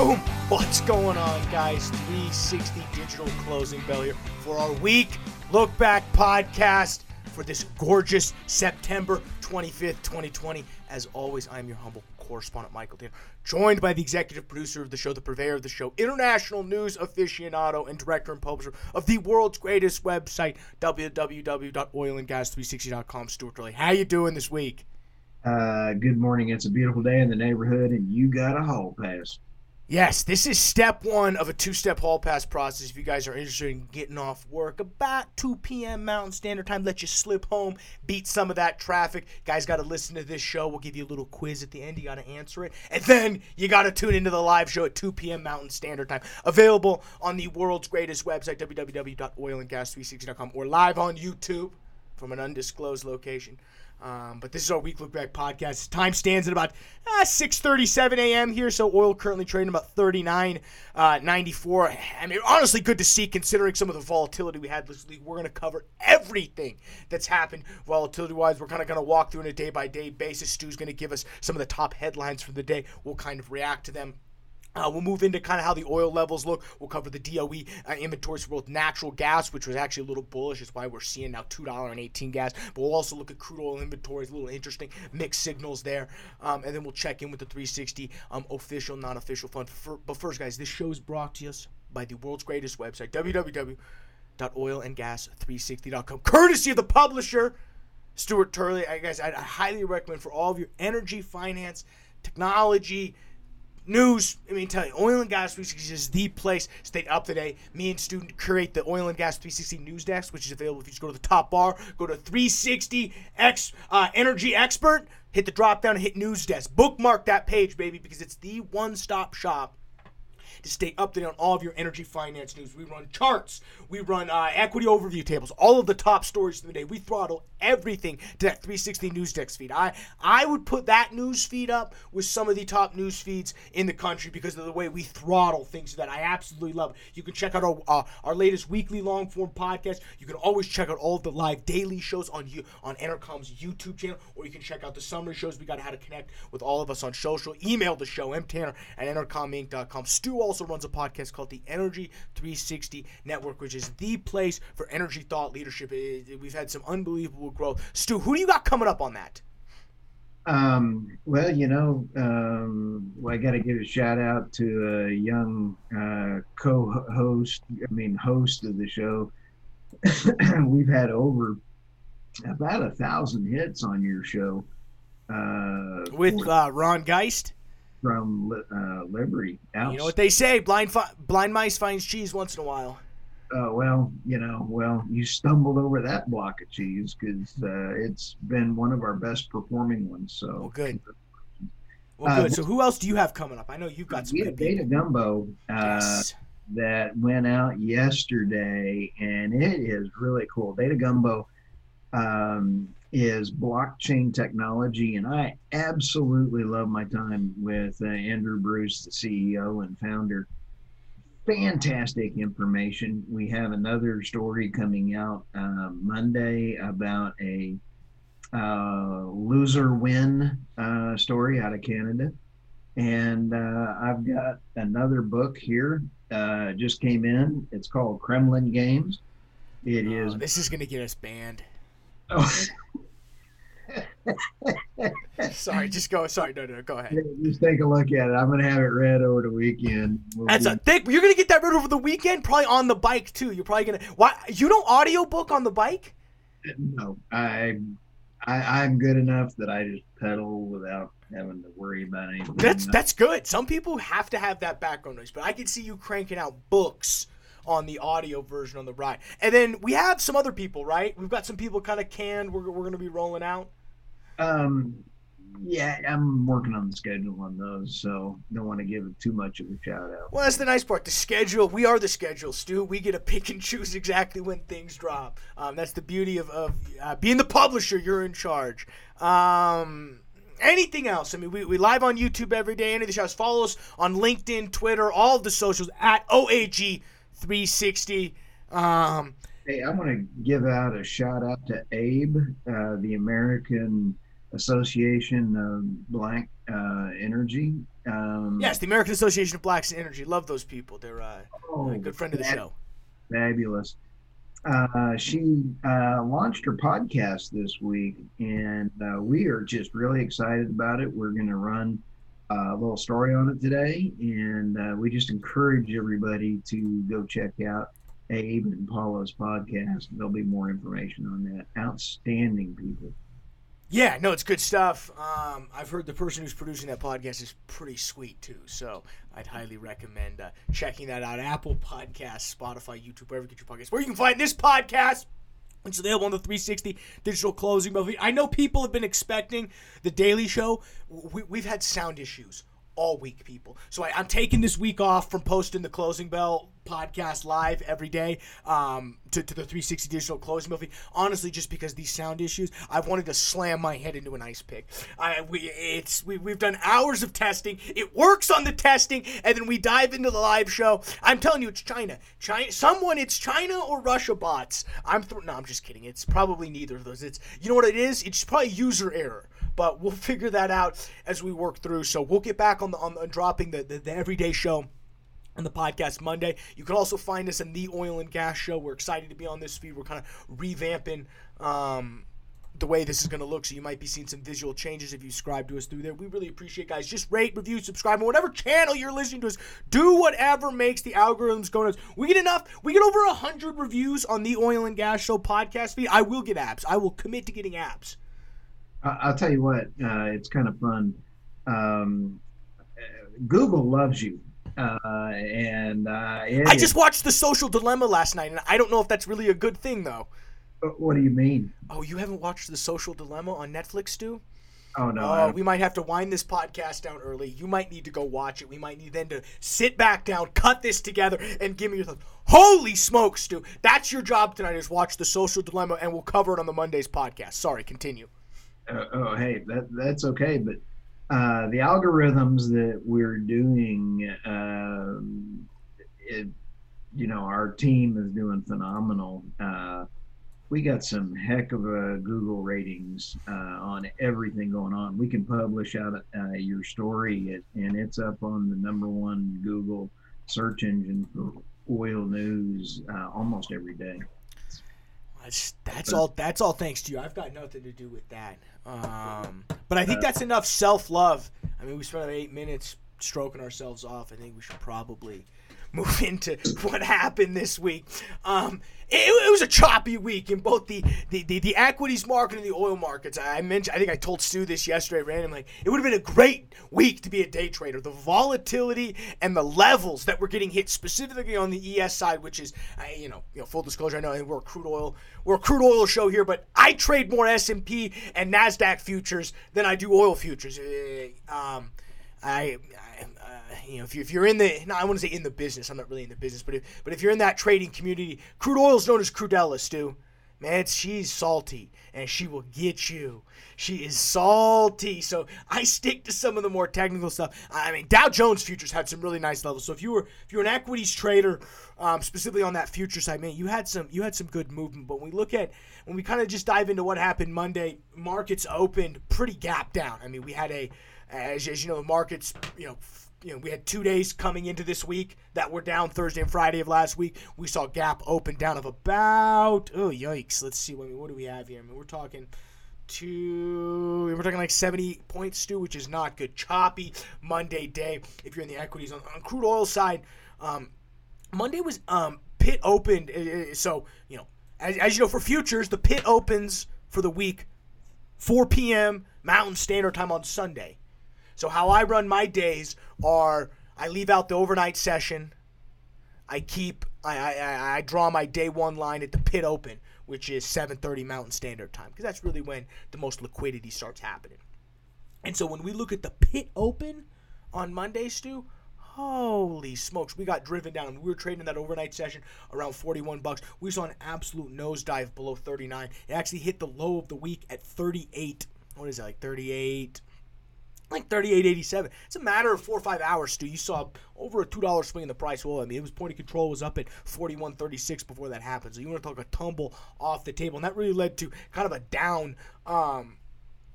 Boom! What's going on, guys? 360 Digital Closing Bell here for our week look back podcast for this gorgeous September 25th, 2020. As always, I'm your humble correspondent, Michael Tanner, joined by the executive producer of the show, the purveyor of the show, international news aficionado, and director and publisher of the world's greatest website, www.oilandgas360.com, Stuart Turley. How you doing this week? Uh, good morning. It's a beautiful day in the neighborhood, and you got a hall pass. Yes, this is step one of a two step hall pass process. If you guys are interested in getting off work about 2 p.m. Mountain Standard Time, let you slip home, beat some of that traffic. Guys, got to listen to this show. We'll give you a little quiz at the end. You got to answer it. And then you got to tune into the live show at 2 p.m. Mountain Standard Time. Available on the world's greatest website, www.oilandgas360.com, or live on YouTube from an undisclosed location. Um, but this is our week look back podcast. Time stands at about uh, 6:37 a.m. here, so oil currently trading about 39.94. Uh, I mean, honestly, good to see considering some of the volatility we had this week. We're going to cover everything that's happened volatility-wise. We're kind of going to walk through on a day-by-day basis. Stu's going to give us some of the top headlines from the day. We'll kind of react to them. Uh, we'll move into kind of how the oil levels look. We'll cover the DOE uh, inventories for both natural gas, which was actually a little bullish. That's why we're seeing now $2.18 gas. But we'll also look at crude oil inventories, a little interesting mixed signals there. Um, and then we'll check in with the 360 um, official, non official fund. For, but first, guys, this show is brought to us by the world's greatest website, www.oilandgas360.com, courtesy of the publisher, Stuart Turley. I guys, I highly recommend for all of your energy, finance, technology, news. I mean, tell you, Oil and Gas 360 is the place. Stay up to date. Me and student create the Oil and Gas 360 news desk, which is available if you just go to the top bar, go to 360 X uh, Energy Expert, hit the drop down, and hit news desk. Bookmark that page, baby, because it's the one stop shop to stay up to date on all of your energy finance news. We run charts, we run uh, equity overview tables, all of the top stories of the day. We throttle everything to that 360 news desk feed. I I would put that news feed up with some of the top news feeds in the country because of the way we throttle things that I absolutely love. You can check out our uh, our latest weekly long form podcast. You can always check out all of the live daily shows on you on EnerCom's YouTube channel, or you can check out the summary shows. We got how to connect with all of us on social. Email the show mtanner at enercominc.com. Stu also runs a podcast called the Energy 360 Network, which is the place for energy thought leadership. We've had some unbelievable growth. Stu, who do you got coming up on that? Um, well, you know, um, well, I got to give a shout out to a young uh, co-host, I mean, host of the show. We've had over about a thousand hits on your show. Uh, With uh, Ron Geist? From uh, Liberty. You know what they say: blind fi- blind mice finds cheese once in a while. Uh, well, you know, well, you stumbled over that block of cheese because uh, it's been one of our best performing ones. So well, good. Well, good. Uh, so who else do you have coming up? I know you've got some. We have Data Gumbo uh, yes. that went out yesterday, and it is really cool. Data Gumbo um, is blockchain technology, and I absolutely love my time with uh, Andrew Bruce, the CEO and founder. Fantastic information. We have another story coming out uh, Monday about a uh, loser win uh, story out of Canada. And uh, I've got another book here, uh, just came in. It's called Kremlin Games. It oh, is. This is going to get us banned. Oh. sorry, just go. Sorry, no, no, go ahead. Yeah, just take a look at it. I'm gonna have it read over the weekend. We'll That's be... a thick. You're gonna get that read over the weekend, probably on the bike too. You're probably gonna. Why you don't audiobook on the bike? No, I, I, I'm good enough that I just pedal without having to worry about anything. That's that's good. Some people have to have that background noise, but I can see you cranking out books on the audio version on the ride. And then we have some other people, right? We've got some people kind of canned. We're, we're going to be rolling out. Um, yeah, I'm working on the schedule on those, so don't want to give it too much of a shout out. Well, that's the nice part. The schedule, we are the schedule, Stu. We get to pick and choose exactly when things drop. Um, that's the beauty of, of uh, being the publisher. You're in charge. Um, anything else? I mean, we, we live on YouTube every day. Any of the shows. Follow us on LinkedIn, Twitter, all of the socials at OAG 360. Um, hey, I want to give out a shout out to Abe, uh, the American Association of Black uh, Energy. Um, yes, the American Association of Blacks and Energy. Love those people. They're uh, oh, a good friend of the show. Fabulous. Uh, she uh, launched her podcast this week, and uh, we are just really excited about it. We're going to run a little story on it today, and uh, we just encourage everybody to go check out Abe and Paula's podcast. There'll be more information on that. Outstanding people. Yeah, no, it's good stuff. Um, I've heard the person who's producing that podcast is pretty sweet too, so I'd highly recommend uh, checking that out. Apple Podcasts, Spotify, YouTube, wherever you get your podcasts. Where you can find this podcast. It's available on the 360 digital closing movie. I know people have been expecting the Daily Show. We, we've had sound issues all week, people. So I, am taking this week off from posting the Closing Bell podcast live every day um, to, to the 360 digital closing movie. Honestly, just because these sound issues, I've wanted to slam my head into an ice pick. I we it's we, we've done hours of testing. It works on the testing, and then we dive into the live show. I'm telling you, it's China. China. Someone, it's China or Russia bots. I'm th- no, I'm just kidding. It's probably neither of those. It's you know what it is. It's probably user error but we'll figure that out as we work through. So we'll get back on the on, dropping the, the, the everyday show on the podcast Monday. You can also find us in the Oil and Gas Show. We're excited to be on this feed. We're kind of revamping um, the way this is going to look, so you might be seeing some visual changes if you subscribe to us through there. We really appreciate guys. Just rate, review, subscribe, on whatever channel you're listening to us. Do whatever makes the algorithms go nuts. We get enough. We get over hundred reviews on the Oil and Gas Show podcast feed. I will get apps. I will commit to getting apps. I'll tell you what, uh, it's kind of fun. Um, Google loves you. Uh, and uh, I just watched The Social Dilemma last night, and I don't know if that's really a good thing, though. Uh, what do you mean? Oh, you haven't watched The Social Dilemma on Netflix, Stu? Oh no! Oh, we might have to wind this podcast down early. You might need to go watch it. We might need then to sit back down, cut this together, and give me your thoughts. Holy smokes, Stu! That's your job tonight. Is watch The Social Dilemma, and we'll cover it on the Monday's podcast. Sorry, continue uh, oh, hey, that that's okay. But uh, the algorithms that we're doing, um, it, you know, our team is doing phenomenal. Uh, we got some heck of a Google ratings uh, on everything going on. We can publish out uh, your story, and it's up on the number one Google search engine for oil news uh, almost every day. That's that's all. That's all thanks to you. I've got nothing to do with that. Um, but I think that's enough self love. I mean, we spent eight minutes stroking ourselves off. I think we should probably move into what happened this week. Um, it, it, was a choppy week in both the, the, the, the, equities market and the oil markets. I mentioned, I think I told Stu this yesterday randomly. It would have been a great week to be a day trader. The volatility and the levels that were getting hit specifically on the ES side, which is, you know, you know, full disclosure. I know we're a crude oil, we're a crude oil show here, but I trade more S and Nasdaq futures than I do oil futures. Uh, um, I, I uh, you know, if, you, if you're in the, no, I want to say in the business. I'm not really in the business, but if, but if you're in that trading community, crude oil is known as crudella, Stu. Man, she's salty, and she will get you. She is salty. So I stick to some of the more technical stuff. I mean, Dow Jones futures had some really nice levels. So if you were if you're an equities trader, um, specifically on that future side, man, you had some you had some good movement. But when we look at when we kind of just dive into what happened Monday, markets opened pretty gap down. I mean, we had a as, as you know, the markets, you know, you know, we had two days coming into this week that were down Thursday and Friday of last week. We saw gap open down of about oh yikes. Let's see what what do we have here. I mean, we're talking two we're talking like 70 points Stu, which is not good. Choppy Monday day if you're in the equities on, on crude oil side. Um, Monday was um, pit opened, so you know as, as you know for futures the pit opens for the week 4 p.m. Mountain Standard Time on Sunday. So how I run my days are I leave out the overnight session. I keep I, I, I draw my day one line at the pit open, which is 7:30 Mountain Standard Time, because that's really when the most liquidity starts happening. And so when we look at the pit open on Monday, Stu, holy smokes, we got driven down. We were trading that overnight session around 41 bucks. We saw an absolute nosedive below 39. It actually hit the low of the week at 38. What is that, like 38? Like 38.87. It's a matter of four or five hours, Stu. You saw over a two dollar swing in the price of oil. I mean, it was point of control was up at 41.36 before that happened. So you want to talk a tumble off the table, and that really led to kind of a down. Um,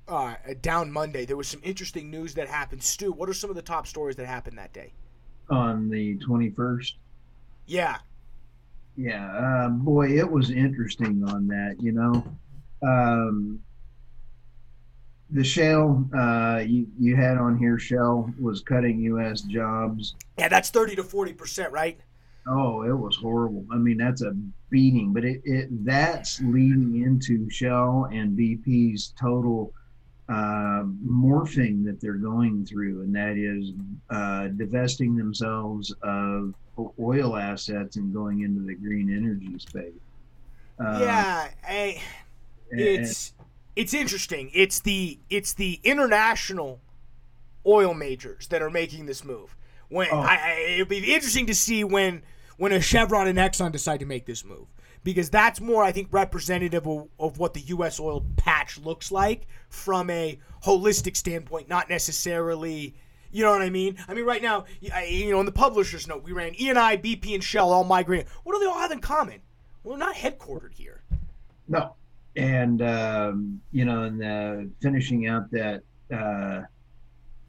uh, down Monday, there was some interesting news that happened. Stu, what are some of the top stories that happened that day? On the 21st? Yeah. Yeah, uh, boy, it was interesting on that, you know. Um, the Shell uh, you, you had on here, Shell was cutting U.S. jobs. Yeah, that's 30 to 40%, right? Oh, it was horrible. I mean, that's a beating, but it, it that's leading into Shell and BP's total uh, morphing that they're going through, and that is uh, divesting themselves of oil assets and going into the green energy space. Uh, yeah, I, it's it's interesting. It's the it's the international oil majors that are making this move. When oh. I, I, it'd be interesting to see when when a Chevron and Exxon decide to make this move because that's more, I think, representative of, of, what the U.S. oil patch looks like from a holistic standpoint, not necessarily. You know what I mean? I mean, right now, you know, in the publisher's note, we ran ENI, BP, and Shell all migrating. What do they all have in common? Well, they're not headquartered here. No, and um, you know, and uh, finishing out that uh,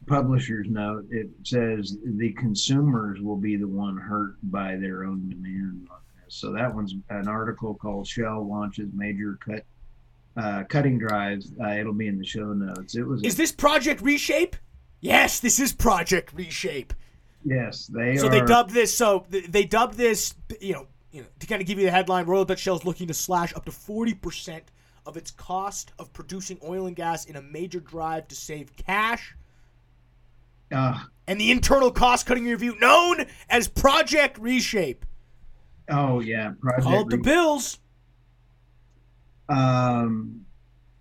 publisher's note, it says the consumers will be the one hurt by their own demand so that one's an article called Shell launches major cut uh, cutting drives. Uh, it'll be in the show notes. It was. Is a, this Project Reshape? Yes, this is Project Reshape. Yes, they. So are, they dubbed this. So they dubbed this. You know, you know, to kind of give you the headline, Royal Dutch Shell is looking to slash up to forty percent of its cost of producing oil and gas in a major drive to save cash. Uh, and the internal cost cutting review known as Project Reshape. Oh yeah, Project Call up the Bills. Um,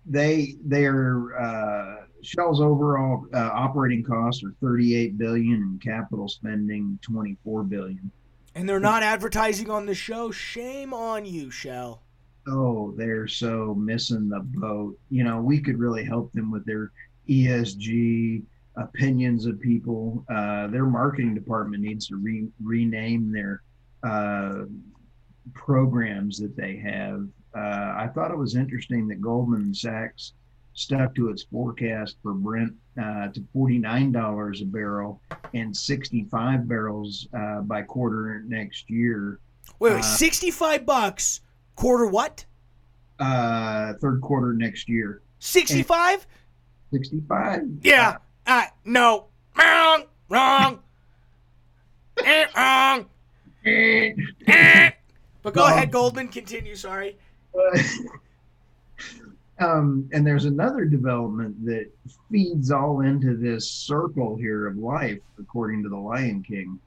they their uh, Shell's overall uh, operating costs are 38 billion and capital spending 24 billion. And they're not advertising on the show. Shame on you, Shell. Oh, they're so missing the boat. You know, we could really help them with their ESG opinions of people. Uh, their marketing department needs to re- rename their uh, programs that they have. Uh, I thought it was interesting that Goldman Sachs stuck to its forecast for Brent uh, to $49 a barrel and 65 barrels uh, by quarter next year. Wait, wait, uh, 65 bucks quarter what? Uh, third quarter next year. 65? 65. Yeah. Uh, no. Wrong. Wrong. eh, wrong. but go ahead, Goldman. Continue. Sorry. um, and there's another development that feeds all into this circle here of life, according to the Lion King,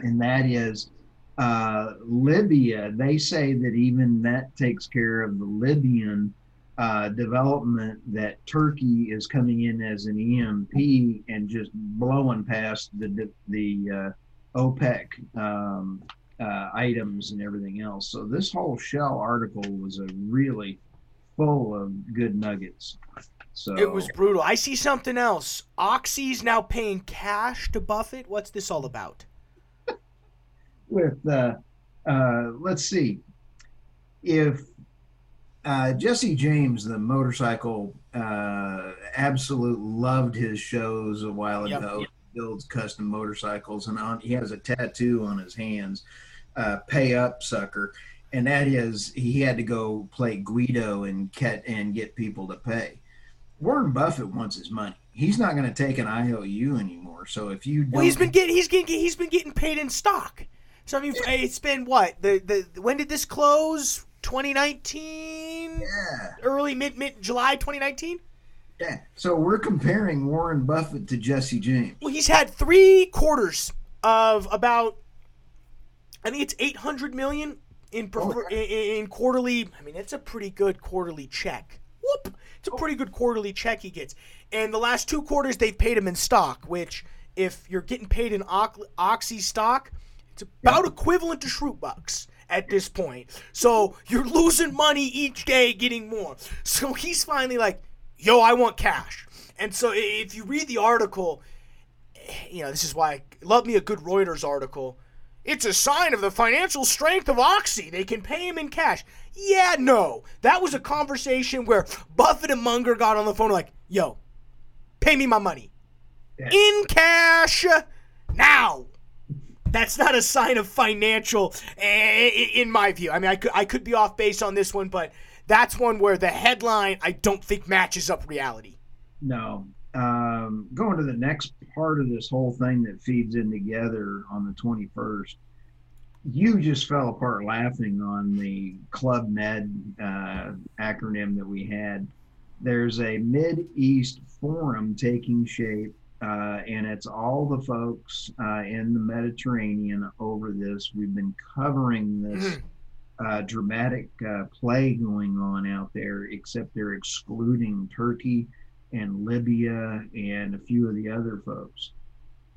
and that is uh, Libya. They say that even that takes care of the Libyan uh, development that Turkey is coming in as an EMP and just blowing past the the uh, OPEC um, uh, items and everything else. So this whole Shell article was a really full of good nuggets. So it was brutal. I see something else. Oxy's now paying cash to Buffett. What's this all about? With uh, uh, let's see, if uh, Jesse James, the motorcycle, uh, absolute loved his shows a while yep, ago. Yep builds custom motorcycles, and on he has a tattoo on his hands, uh, "Pay up, sucker," and that is he had to go play Guido and get and get people to pay. Warren Buffett wants his money. He's not going to take an IOU anymore. So if you well, he's been getting he's getting he's been getting paid in stock. So I mean, yeah. it's been what the the when did this close? 2019. Yeah. Early mid mid July 2019. Yeah. So we're comparing Warren Buffett to Jesse James. Well, he's had three quarters of about, I think it's 800 million in, prefer, oh, in, in, quarterly. I mean, that's a pretty good quarterly check. Whoop! It's a oh. pretty good quarterly check he gets. And the last two quarters, they've paid him in stock, which, if you're getting paid in Oxy stock, it's about yeah. equivalent to Schrute bucks at this point. So you're losing money each day, getting more. So he's finally like, yo, I want cash. And so if you read the article, eh, you know, this is why I love me a good Reuters article. It's a sign of the financial strength of Oxy. They can pay him in cash. Yeah, no. That was a conversation where Buffett and Munger got on the phone like, yo, pay me my money yeah. in cash now. That's not a sign of financial, in my view. I mean, I could I could be off base on this one, but that's one where the headline I don't think matches up reality. No. Um, going to the next part of this whole thing that feeds in together on the 21st, you just fell apart laughing on the Club Med uh, acronym that we had. There's a Mid East forum taking shape, uh, and it's all the folks uh, in the Mediterranean over this. We've been covering this mm-hmm. uh, dramatic uh, play going on out there, except they're excluding Turkey and Libya and a few of the other folks.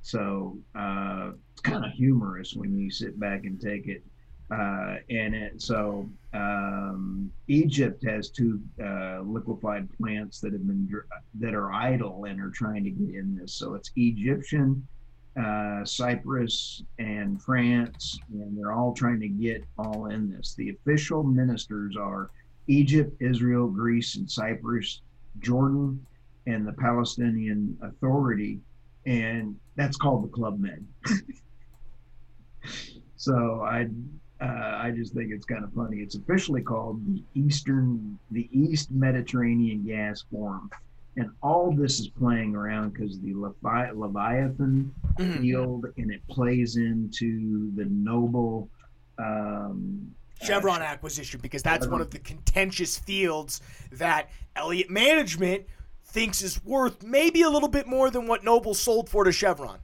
So uh, it's kind of humorous when you sit back and take it. Uh, and it, so um, Egypt has two uh, liquefied plants that have been that are idle and are trying to get in this. So it's Egyptian, uh, Cyprus, and France, and they're all trying to get all in this. The official ministers are Egypt, Israel, Greece, and Cyprus, Jordan, and the Palestinian Authority, and that's called the Club Med. so I uh, I just think it's kind of funny. It's officially called the Eastern the East Mediterranean Gas Forum, and all this is playing around because the Levi- Leviathan mm-hmm. field, and it plays into the Noble. Um, Chevron uh, acquisition because that's one of the contentious fields that Elliott Management thinks is worth maybe a little bit more than what Noble sold for to Chevron.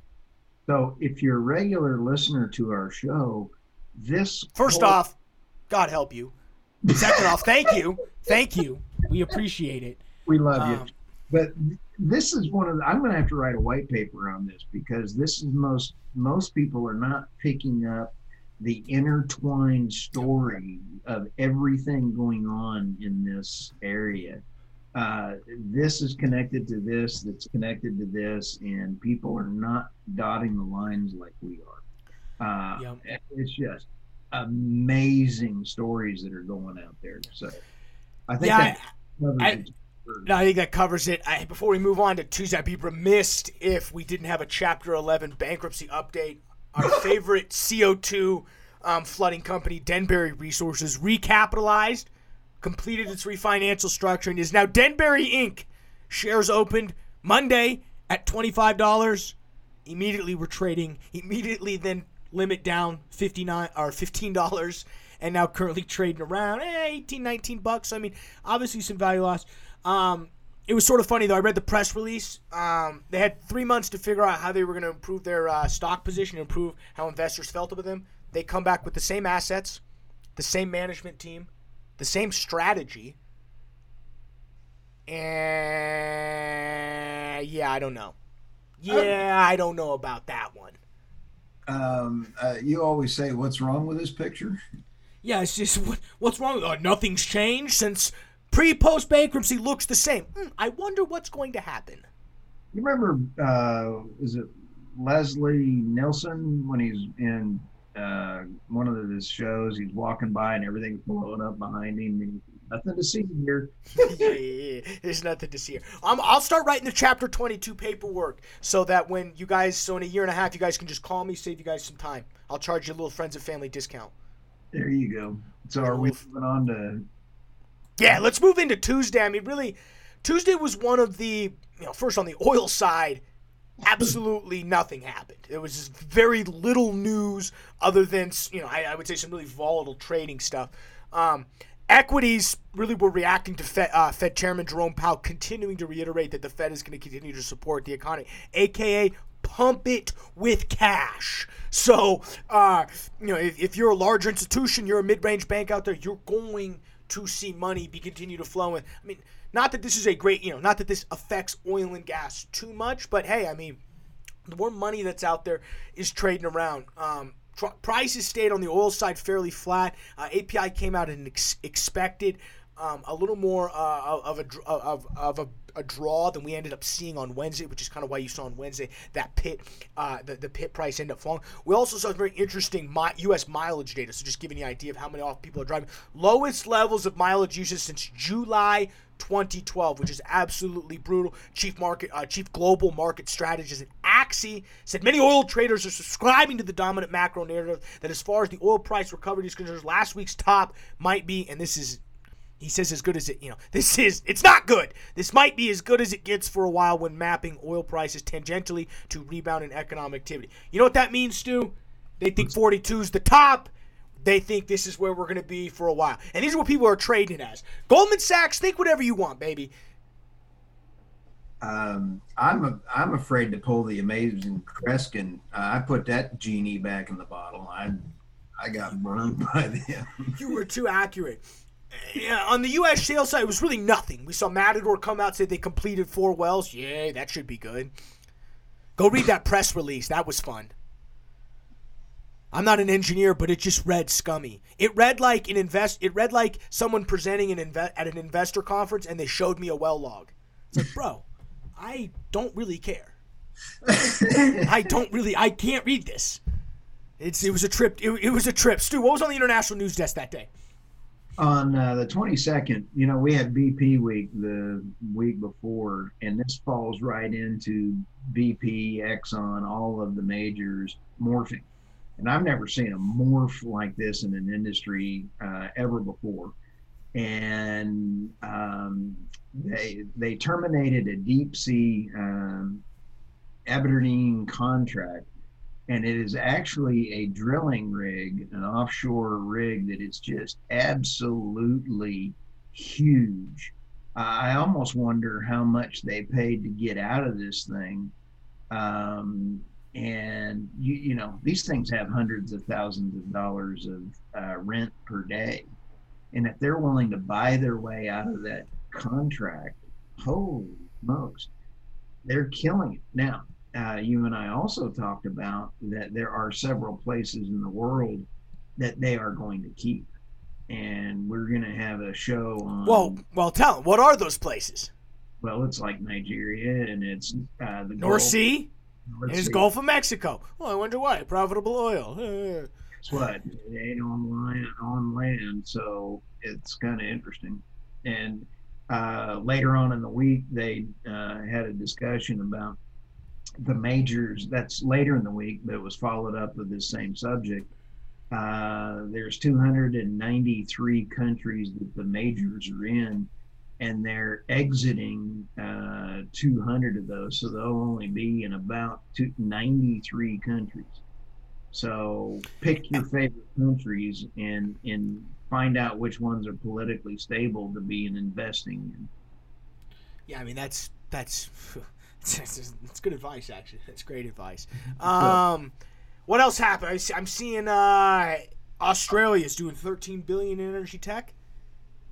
So, if you're a regular listener to our show, this first whole... off, God help you. Second off, thank you, thank you. We appreciate it. We love um, you. But this is one of the, I'm going to have to write a white paper on this because this is most most people are not picking up the intertwined story of everything going on in this area uh, this is connected to this, that's connected to this, and people are not dotting the lines like we are. Uh, yep. It's just amazing stories that are going out there. So I think yeah, that I, I, no, I think that covers it. I, before we move on to Tuesday, I'd be remiss if we didn't have a Chapter 11 bankruptcy update. Our favorite CO2 um, flooding company, Denbury Resources, recapitalized completed its refinancial structure and is now Denbury Inc. Shares opened Monday at $25. Immediately we're trading. Immediately then limit down 59 or $15 and now currently trading around eh, 18 19 bucks. I mean, obviously some value loss. Um, it was sort of funny though. I read the press release. Um, they had three months to figure out how they were going to improve their uh, stock position, improve how investors felt about them. They come back with the same assets, the same management team, the same strategy. And yeah, I don't know. Yeah, I don't know about that one. Um, uh, you always say, "What's wrong with this picture?" Yeah, it's just what, what's wrong? Uh, nothing's changed since pre-post bankruptcy. Looks the same. Mm, I wonder what's going to happen. You remember? Uh, is it Leslie Nielsen when he's in uh, one of his shows. He's walking by and everything's blowing up behind him. And nothing to see here. yeah, yeah, yeah, There's nothing to see here. Um, I'll start writing the chapter 22 paperwork so that when you guys, so in a year and a half, you guys can just call me, save you guys some time. I'll charge you a little friends and family discount. There you go. So are we moving on to? Yeah, let's move into Tuesday. I mean, really, Tuesday was one of the, you know, first on the oil side absolutely nothing happened. There was just very little news other than you know I, I would say some really volatile trading stuff. Um, equities really were reacting to Fed, uh, Fed Chairman Jerome Powell continuing to reiterate that the Fed is going to continue to support the economy, aka pump it with cash. So, uh, you know, if, if, you're a large institution, you're a mid-range bank out there, you're going to see money be continue to flow in. I mean, not that this is a great, you know, not that this affects oil and gas too much, but hey, I mean, the more money that's out there is trading around. Um, prices stayed on the oil side fairly flat. Uh, API came out and ex- expected. um, a little more uh, of a of, of a, a, draw than we ended up seeing on Wednesday, which is kind of why you saw on Wednesday that pit uh, the, the pit price end up falling. We also saw very interesting U.S. mileage data, so just giving you an idea of how many off people are driving. Lowest levels of mileage usage since July 2012, which is absolutely brutal. Chief market, uh, chief global market strategist at Axi said many oil traders are subscribing to the dominant macro narrative that as far as the oil price recovery is concerned, last week's top might be, and this is. He says as good as it, you know, this is, it's not good. This might be as good as it gets for a while when mapping oil prices tangentially to rebound in economic activity. You know what that means, Stu? They think 42 is the top they think this is where we're going to be for a while. And these are what people are trading as. Goldman Sachs, think whatever you want, baby. Um, I'm a, I'm afraid to pull the amazing Kreskin. Uh, I put that genie back in the bottle. I I got burned by them. you were too accurate. Yeah, on the U.S. shale side, it was really nothing. We saw Matador come out say they completed four wells. Yay, that should be good. Go read that press release. That was fun. I'm not an engineer, but it just read scummy. It read like an invest. It read like someone presenting an inve- at an investor conference, and they showed me a well log. It's like, bro, I don't really care. I don't really. I can't read this. It's it was a trip. It, it was a trip. Stu, what was on the international news desk that day? On uh, the 22nd, you know, we had BP week the week before, and this falls right into BP, Exxon, all of the majors morphing and I've never seen a morph like this in an industry uh, ever before. And um, they they terminated a deep sea um, Aberdeen contract, and it is actually a drilling rig, an offshore rig that is just absolutely huge. I almost wonder how much they paid to get out of this thing. Um, and you you know these things have hundreds of thousands of dollars of uh, rent per day and if they're willing to buy their way out of that contract holy smokes they're killing it now uh, you and i also talked about that there are several places in the world that they are going to keep and we're going to have a show on well well tell them what are those places well it's like nigeria and it's uh, the north Gulf. sea it's Gulf of Mexico. Well, I wonder why. Profitable oil. Guess what? It ain't on land, on land, so it's kind of interesting. And uh, later on in the week, they uh, had a discussion about the majors. That's later in the week, but it was followed up with this same subject. Uh, there's 293 countries that the majors are in and they're exiting uh, 200 of those, so they'll only be in about two, 93 countries. So pick your favorite countries and and find out which ones are politically stable to be in investing in. Yeah, I mean that's that's that's, good advice actually. That's great advice. Um, what else happened? I'm seeing uh, Australia's doing 13 billion in energy tech.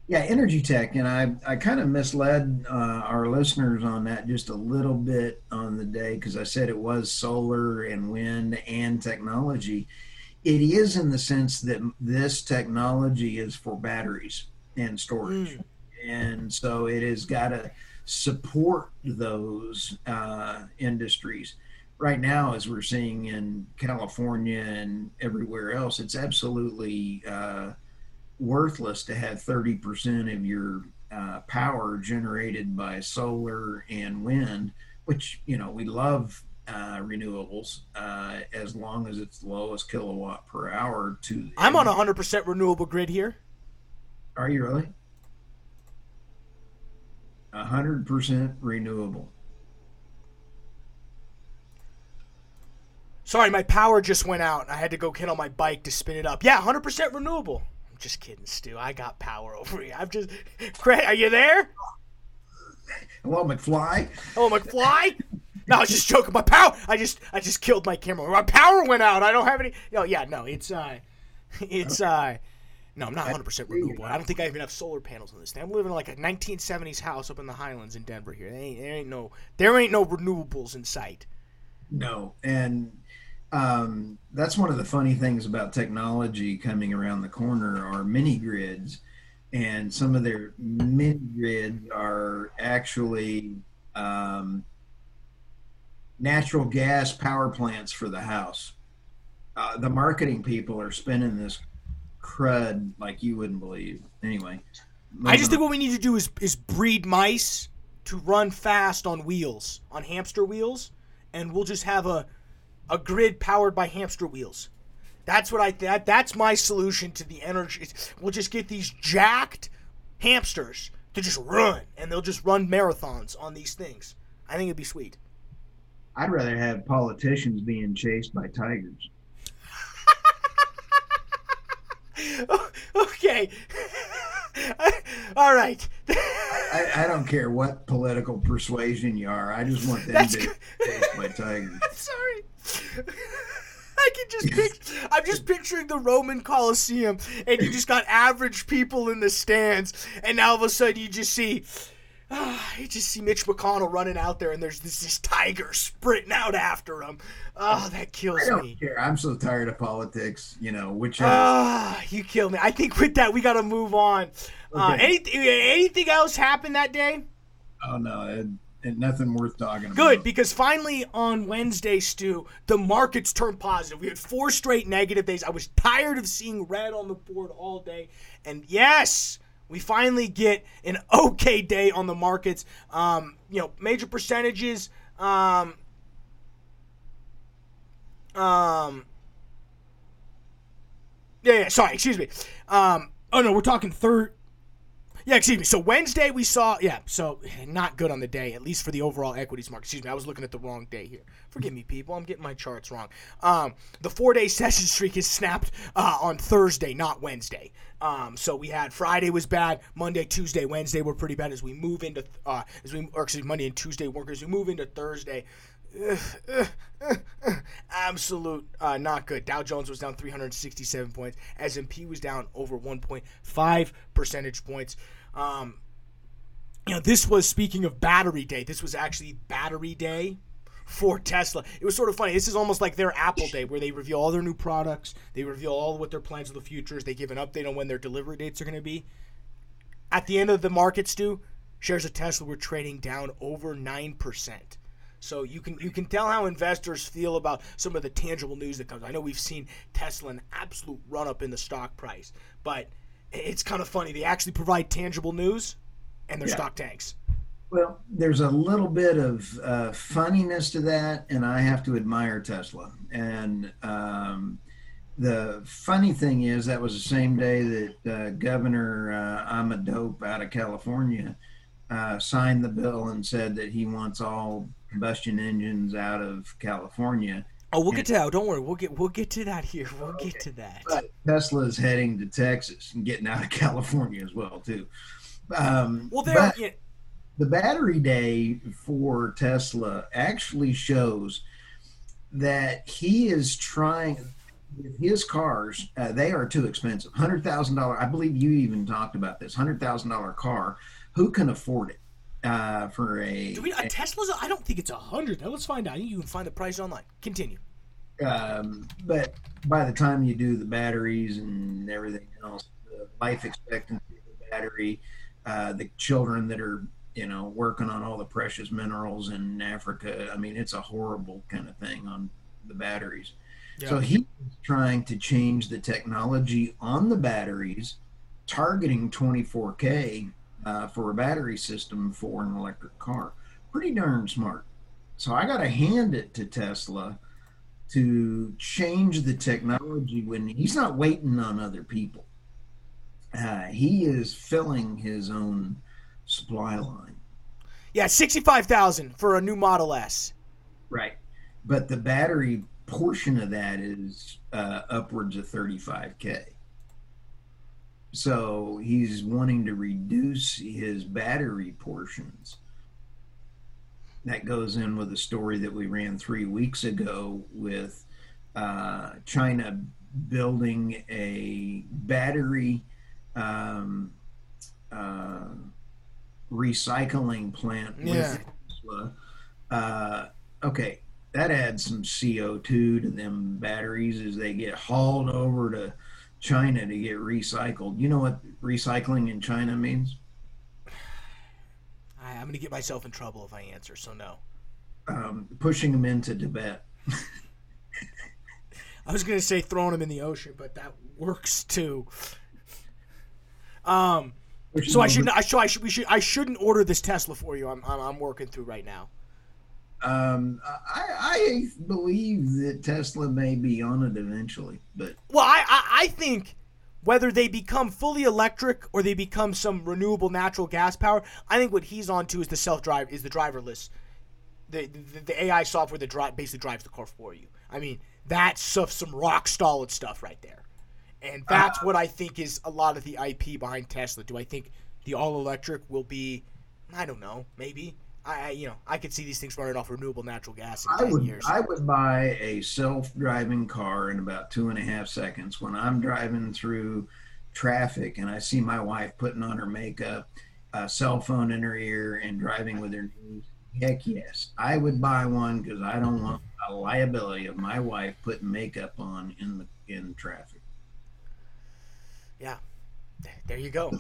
Yeah, energy tech, and I I kind of misled uh, our listeners on that just a little bit on the day because I said it was solar and wind and technology. It is in the sense that this technology is for batteries and storage, mm. and so it has got to support those uh, industries. Right now, as we're seeing in California and everywhere else, it's absolutely uh, worthless to have 30% of your uh, power generated by solar and wind, which, you know, we love uh, renewables uh, as long as it's the lowest kilowatt per hour to i'm on a 100% renewable grid here are you really 100% renewable sorry my power just went out i had to go get on my bike to spin it up yeah 100% renewable I'm just kidding, Stu. I got power over here. I'm just. Craig, are you there? Hello, McFly. Hello, McFly. No, I was just joking. My power. I just, I just killed my camera. My power went out. I don't have any. Oh yeah, no, it's uh, it's uh. No, I'm not 100% renewable. I don't think I even have solar panels on this thing. I'm living in like a 1970s house up in the Highlands in Denver here. There ain't, there ain't no there ain't no renewables in sight. No, and um, that's one of the funny things about technology coming around the corner are mini grids and some of their mini grids are actually um, natural gas power plants for the house. Uh, the marketing people are spending this crud like you wouldn't believe. Anyway, I just think what we need to do is is breed mice to run fast on wheels, on hamster wheels, and we'll just have a a grid powered by hamster wheels. That's what I that that's my solution to the energy. We'll just get these jacked hamsters to just run, and they'll just run marathons on these things. I think it'd be sweet. I'd rather have politicians being chased by tigers. okay. All right. I, I, don't care what political persuasion you are. I just want them That's to chased by tigers. Sorry. I can just picture, I'm just picturing the Roman Colosseum, and you just got average people in the stands, and now all of a sudden you just see Ah, you just see Mitch McConnell running out there, and there's this, this tiger sprinting out after him. Oh, that kills I don't me. Care. I'm so tired of politics. You know, which ah, you kill me. I think with that we got to move on. Uh, okay. Uh, anything anything else happened that day? Oh no, it, it, nothing worth talking about. Good because finally on Wednesday, Stu, the markets turned positive. We had four straight negative days. I was tired of seeing red on the board all day, and yes we finally get an okay day on the markets. Um, you know, major percentages. Um, um, yeah, yeah, sorry, excuse me. Um, oh no, we're talking third. Yeah, excuse me. So Wednesday we saw, yeah, so not good on the day, at least for the overall equities market. Excuse me, I was looking at the wrong day here. Forgive me, people. I'm getting my charts wrong. Um, the four-day session streak is snapped uh, on Thursday, not Wednesday. Um, so we had Friday was bad, Monday, Tuesday, Wednesday were pretty bad. As we move into uh, as we or excuse me, Monday and Tuesday workers, we move into Thursday. Absolute uh, not good. Dow Jones was down 367 points. S&P was down over 1.5 percentage points. Um, you know, this was speaking of battery day. This was actually battery day for Tesla. It was sort of funny. This is almost like their Apple Day, where they reveal all their new products, they reveal all what their plans for the future is, they give an update on when their delivery dates are going to be. At the end of the markets, Stu, shares of Tesla were trading down over nine percent. So you can you can tell how investors feel about some of the tangible news that comes. I know we've seen Tesla an absolute run up in the stock price, but it's kind of funny. They actually provide tangible news, and their yeah. stock tanks. Well, there's a little bit of uh, funniness to that, and I have to admire Tesla. And um, the funny thing is, that was the same day that uh, Governor uh, Ahmed out of California uh, signed the bill and said that he wants all combustion engines out of California. Oh, we'll and, get to that. Don't worry. We'll get we'll get to that here. We'll okay. get to that. But Tesla is heading to Texas and getting out of California as well too. Um, well, there. Yeah. The battery day for Tesla actually shows that he is trying his cars. Uh, they are too expensive. Hundred thousand dollar. I believe you even talked about this. Hundred thousand dollar car. Who can afford it? uh, for a. Do we, a, a Tesla's? I don't think it's a hundred. Let's find out. You can find the price online. Continue. Um, but by the time you do the batteries and everything else, the life expectancy of the battery, uh, the children that are you know working on all the precious minerals in Africa. I mean, it's a horrible kind of thing on the batteries. Yeah. So he's trying to change the technology on the batteries, targeting 24K uh, for a battery system for an electric car. Pretty darn smart. So I got to hand it to Tesla to change the technology when he's not waiting on other people. Uh, he is filling his own supply line. Yeah, sixty-five thousand for a new Model S. Right, but the battery portion of that is uh, upwards of thirty-five k. So he's wanting to reduce his battery portions. That goes in with a story that we ran three weeks ago with uh, China building a battery um, uh, recycling plant yeah. with Tesla. Uh, okay, that adds some CO2 to them batteries as they get hauled over to China to get recycled. You know what recycling in China means? I, I'm going to get myself in trouble if I answer, so no. Um, pushing them into Tibet. I was going to say throwing them in the ocean, but that works too. Um, so I should, I should, I should, we should, I shouldn't order this Tesla for you. I'm, I'm, I'm working through right now. Um, I, I believe that Tesla may be on it eventually, but well, I, I, I think whether they become fully electric or they become some renewable natural gas power, I think what he's on to is the self drive, is the driverless, the, the, the AI software that drive, basically drives the car for you. I mean, that's some, some rock solid stuff right there, and that's uh, what I think is a lot of the IP behind Tesla. Do I think the all electric will be? I don't know, maybe. I, you know, I could see these things running off renewable natural gas in I 10 would, years. I would buy a self-driving car in about two and a half seconds. When I'm driving through traffic and I see my wife putting on her makeup, a cell phone in her ear, and driving with her knees, heck yes, I would buy one because I don't want a liability of my wife putting makeup on in the in traffic. Yeah, there you go.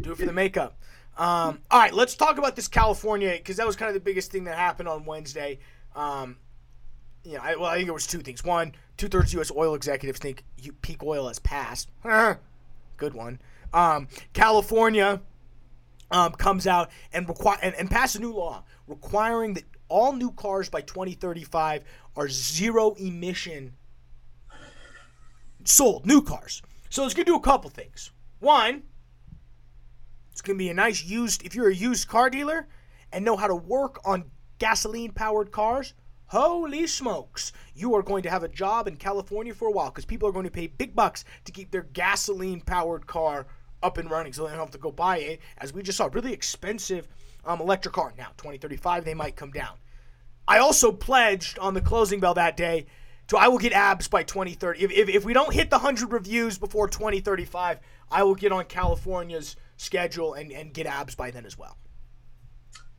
Do it for the makeup. Um, all right, let's talk about this California because that was kind of the biggest thing that happened on Wednesday. Um, you know, I, well, I think it was two things. One, two thirds U.S. oil executives think peak oil has passed. Good one. Um, California um, comes out and require and, and pass a new law requiring that all new cars by 2035 are zero emission sold new cars. So it's gonna do a couple things. One, it's going to be a nice used, if you're a used car dealer and know how to work on gasoline powered cars, holy smokes, you are going to have a job in California for a while because people are going to pay big bucks to keep their gasoline powered car up and running so they don't have to go buy a, as we just saw, really expensive um, electric car. Now, 2035, they might come down. I also pledged on the closing bell that day to I will get abs by 2030. If, if, if we don't hit the 100 reviews before 2035, I will get on California's schedule and, and get abs by then as well?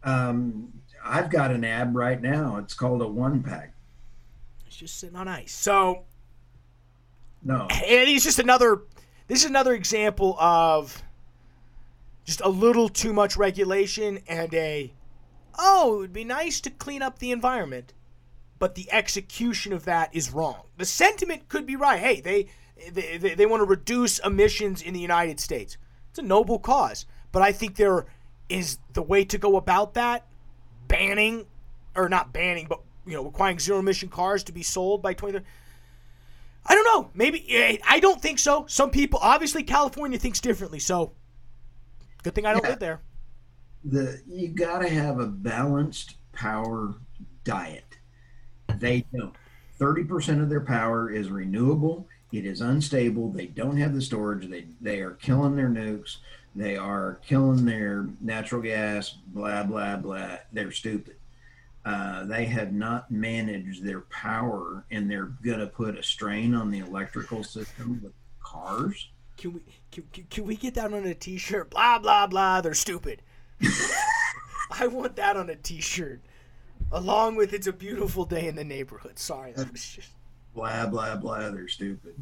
Um, I've got an ab right now. It's called a one pack. It's just sitting on ice. So, no, and it's just another. This is another example of just a little too much regulation and a. Oh, it would be nice to clean up the environment, but the execution of that is wrong. The sentiment could be right. Hey, they they, they, they want to reduce emissions in the United States. It's a noble cause, but I think there is the way to go about that banning or not banning, but you know, requiring zero emission cars to be sold by 2030. I don't know. Maybe eh, I don't think so. Some people, obviously, California thinks differently. So, good thing I don't yeah. live there. The you got to have a balanced power diet. They don't. Thirty percent of their power is renewable, it is unstable. They don't have the storage. They they are killing their nukes. They are killing their natural gas. Blah blah blah. They're stupid. Uh, they have not managed their power, and they're gonna put a strain on the electrical system with cars. Can we can, can we get that on a T-shirt? Blah blah blah. They're stupid. I want that on a T-shirt, along with "It's a beautiful day in the neighborhood." Sorry, that was just blah blah blah. They're stupid.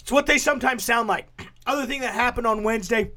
It's what they sometimes sound like. Other thing that happened on Wednesday.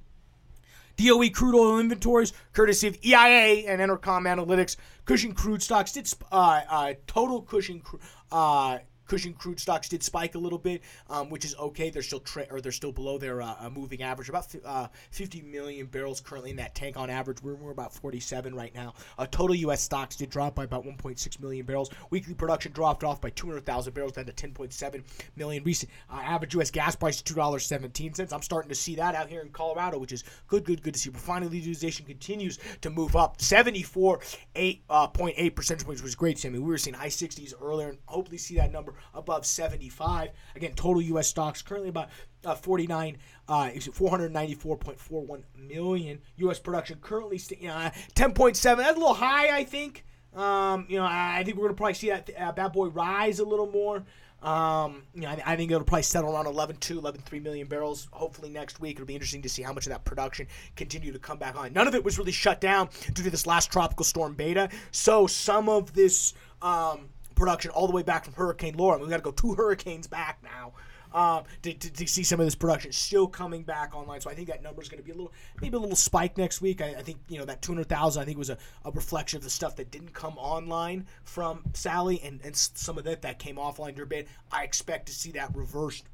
DOE crude oil inventories, courtesy of EIA and EnerCom Analytics, Cushing crude stocks did uh, uh, total Cushing uh, Cushing crude stocks did spike a little bit, um, which is okay. They're still tra- or they're still below their uh, uh moving average. About uh, 50 million barrels currently in that tank on average. We're, we're about 47 right now. Uh, total U.S. stocks did drop by about 1.6 million barrels. Weekly production dropped off by 200,000 barrels down to 10.7 million. Recent uh, average U.S. gas price is two dollars 17 cents. I'm starting to see that out here in Colorado, which is good, good, good to see. Refining utilization continues to move up. 74.8 uh, percentage points, which was great. Sammy, we were seeing high 60s earlier, and hopefully see that number above 75. Again, total U.S. stocks currently about uh, 49, uh, 494.41 million. U.S. production currently st- know, 10.7. That's a little high, I think. Um, you know, I, think we're gonna probably see that uh, bad boy rise a little more. Um, you know, I, I, think it'll probably settle around 11.2, 11.3 million barrels. Hopefully next week it'll be interesting to see how much of that production continue to come back on. None of it was really shut down due to this last tropical storm beta. So some of this um, production all the way back from Hurricane Laura. I mean, we got to go two hurricanes back now. um, to, to, to, see some of this production still coming back online. So I think that number is going to be a little, maybe a little spike next week. I, I think you know that 200,000 I think was a, a reflection of the stuff that didn't come online from Sally and, and some of that that came offline during bid. I expect to see that reversed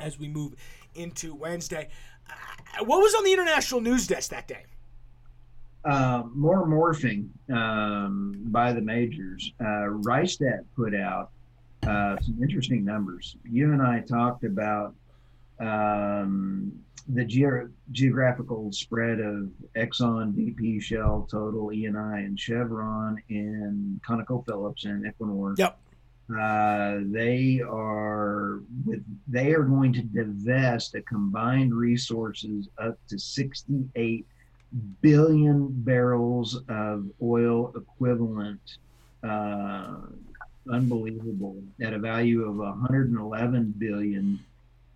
as we move into Wednesday. Uh, what was on the international news desk that day? Uh, more morphing um, by the majors. Uh, Rystad put out uh, some interesting numbers. You and I talked about um, the ge- geographical spread of Exxon, BP, Shell, Total, ENI, and Chevron, and ConocoPhillips and Equinor. Yep. Uh, they are with they are going to divest a combined resources up to 68 billion barrels of oil equivalent. Uh, unbelievable at a value of 111 billion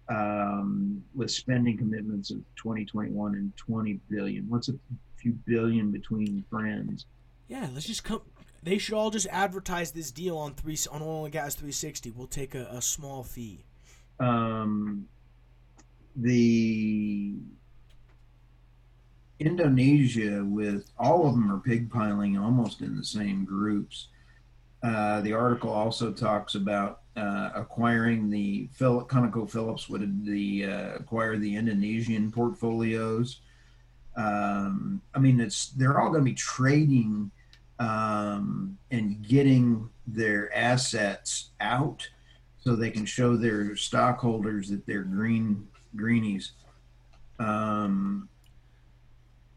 um, with spending commitments of 2021 and 20 billion. What's a few billion between friends? Yeah, let's just come. They should all just advertise this deal on three on oil and gas 360. We'll take a, a small fee. Um, the Indonesia with all of them are pigpiling almost in the same groups. Uh, the article also talks about uh, acquiring the Phil- ConocoPhillips would the uh, acquire the Indonesian portfolios. Um, I mean, it's they're all going to be trading um, and getting their assets out so they can show their stockholders that they're green greenies. Um,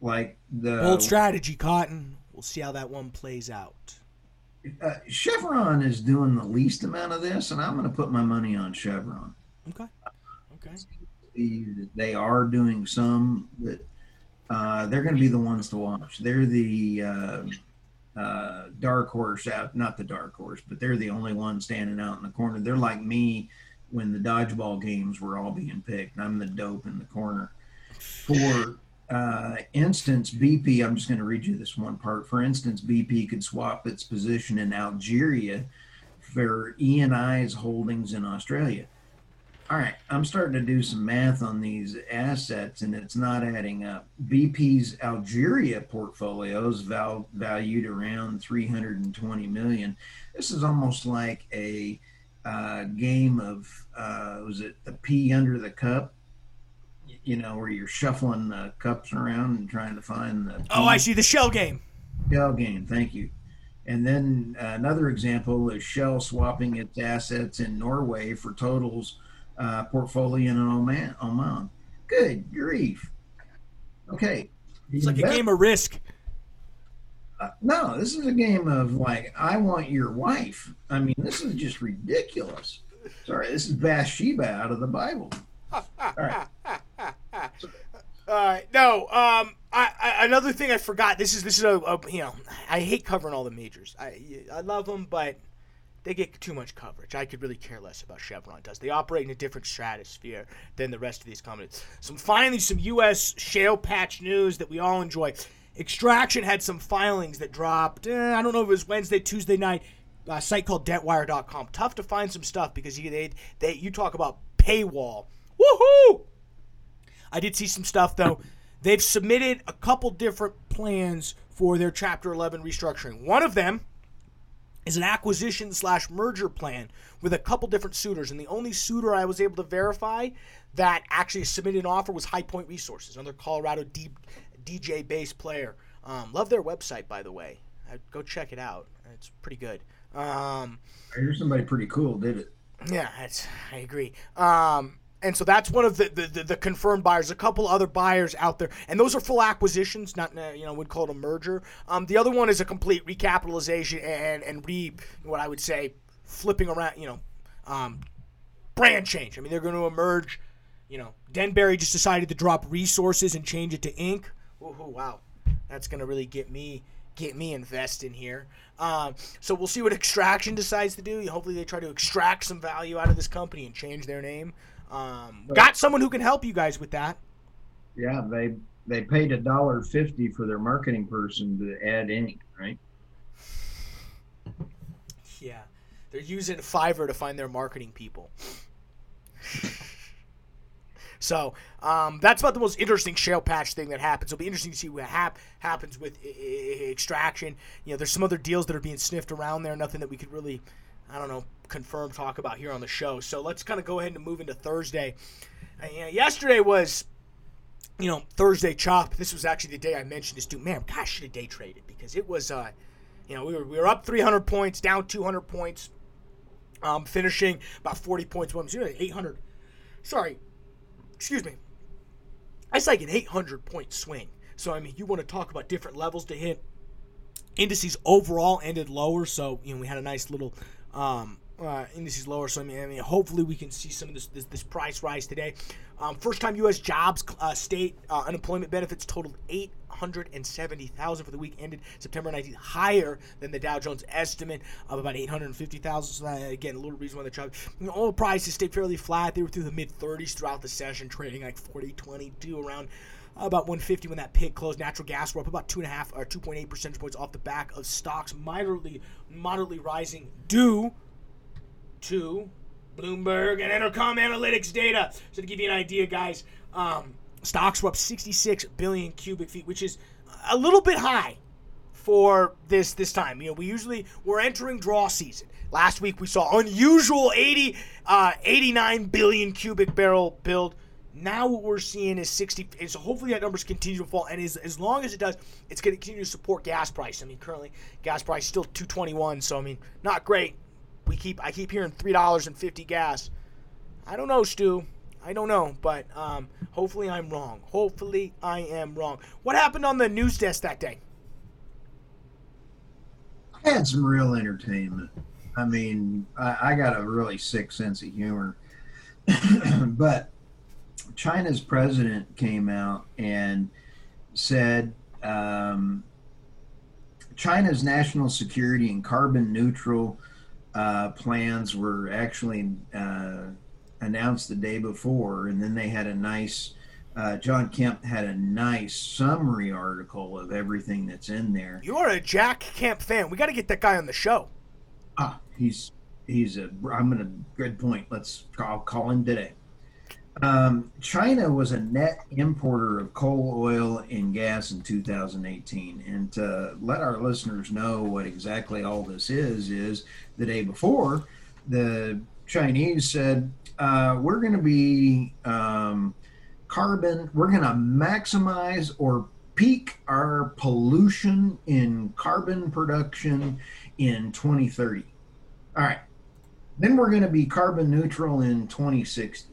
like the bold strategy, Cotton. We'll see how that one plays out. Uh, Chevron is doing the least amount of this, and I'm going to put my money on Chevron. Okay. Okay. They are doing some, but uh, they're going to be the ones to watch. They're the uh, uh, dark horse out, not the dark horse, but they're the only one standing out in the corner. They're like me when the dodgeball games were all being picked. I'm the dope in the corner. For uh, instance, BP, I'm just going to read you this one part. For instance, BP could swap its position in Algeria for ENI's holdings in Australia. All right, I'm starting to do some math on these assets and it's not adding up. BP's Algeria portfolio is val- valued around 320 million. This is almost like a uh, game of, uh, was it the pea under the cup? You know, where you're shuffling the cups around and trying to find the. Oh, I see the shell game. Shell game, thank you. And then uh, another example is Shell swapping its assets in Norway for Total's uh, portfolio in Oman. Oman. Good grief. Okay. It's like a game of risk. Uh, no, this is a game of like, I want your wife. I mean, this is just ridiculous. Sorry, this is Bathsheba out of the Bible. All right. Uh, no. Um. I, I, another thing I forgot. This is this is a, a, you know I hate covering all the majors. I I love them, but they get too much coverage. I could really care less about Chevron does. They operate in a different stratosphere than the rest of these companies. Some finally some U.S. shale patch news that we all enjoy. Extraction had some filings that dropped. Eh, I don't know if it was Wednesday, Tuesday night. A site called DebtWire.com. Tough to find some stuff because you they, they you talk about paywall. Woohoo! I did see some stuff though. They've submitted a couple different plans for their Chapter 11 restructuring. One of them is an acquisition slash merger plan with a couple different suitors, and the only suitor I was able to verify that actually submitted an offer was High Point Resources, another Colorado D- DJ based player. Um, love their website, by the way. Uh, go check it out. It's pretty good. Um, I hear somebody pretty cool did it. Yeah, I agree. Um, and so that's one of the, the, the, the, confirmed buyers. A couple other buyers out there, and those are full acquisitions, not uh, you know we'd call it a merger. Um, the other one is a complete recapitalization and and re what I would say flipping around, you know, um, brand change. I mean, they're going to emerge. You know, Denbury just decided to drop resources and change it to Inc. Ooh, wow, that's going to really get me get me invest in here. Um, so we'll see what Extraction decides to do. Hopefully, they try to extract some value out of this company and change their name. Um, got someone who can help you guys with that. Yeah, they they paid a dollar fifty for their marketing person to add ink, right? Yeah, they're using Fiverr to find their marketing people. So um, that's about the most interesting shale patch thing that happens. It'll be interesting to see what hap- happens with I- I- extraction. You know, there's some other deals that are being sniffed around there. Nothing that we could really, I don't know, confirm talk about here on the show. So let's kind of go ahead and move into Thursday. Uh, yesterday was, you know, Thursday chop. This was actually the day I mentioned this dude. Man, gosh, should have day traded because it was, uh, you know, we were we were up 300 points, down 200 points, um, finishing about 40 points. What I'm 800. Sorry, excuse me, that's like an 800 point swing. So, I mean, you want to talk about different levels to hit. Indices overall ended lower, so, you know, we had a nice little um, uh, indices lower. So I mean, I mean, hopefully we can see some of this this, this price rise today. Um, first time U.S. jobs uh, state uh, unemployment benefits totaled 870,000 for the week ended September 19th, higher than the Dow Jones estimate of about 850,000. So that, again, a little reason why the job you know, oil prices stayed fairly flat. They were through the mid 30s throughout the session, trading like 40, 22 around about 150 when that pig closed. Natural gas were up about two and a half or 2.8 percentage points off the back of stocks moderately moderately rising due to Bloomberg and EnerCom Analytics data. So to give you an idea, guys, um, stocks were up 66 billion cubic feet, which is a little bit high for this this time. You know, we usually we're entering draw season. Last week we saw unusual 80 uh, 89 billion cubic barrel build. Now what we're seeing is 60. And so hopefully that numbers continue to fall. And as, as long as it does, it's going to continue to support gas price. I mean, currently gas price is still 221. So I mean, not great. We keep I keep hearing three dollars and fifty gas. I don't know, Stu. I don't know, but um, hopefully I'm wrong. Hopefully I am wrong. What happened on the news desk that day? I had some real entertainment. I mean, I, I got a really sick sense of humor. but China's president came out and said um, China's national security and carbon neutral uh, plans were actually uh, announced the day before, and then they had a nice. Uh, John Kemp had a nice summary article of everything that's in there. You're a Jack Kemp fan. We got to get that guy on the show. Ah, he's he's a. I'm gonna good point. Let's I'll call him today. Um, China was a net importer of coal, oil, and gas in 2018. And to let our listeners know what exactly all this is, is the day before, the Chinese said, uh, we're going to be um, carbon, we're going to maximize or peak our pollution in carbon production in 2030. All right. Then we're going to be carbon neutral in 2060.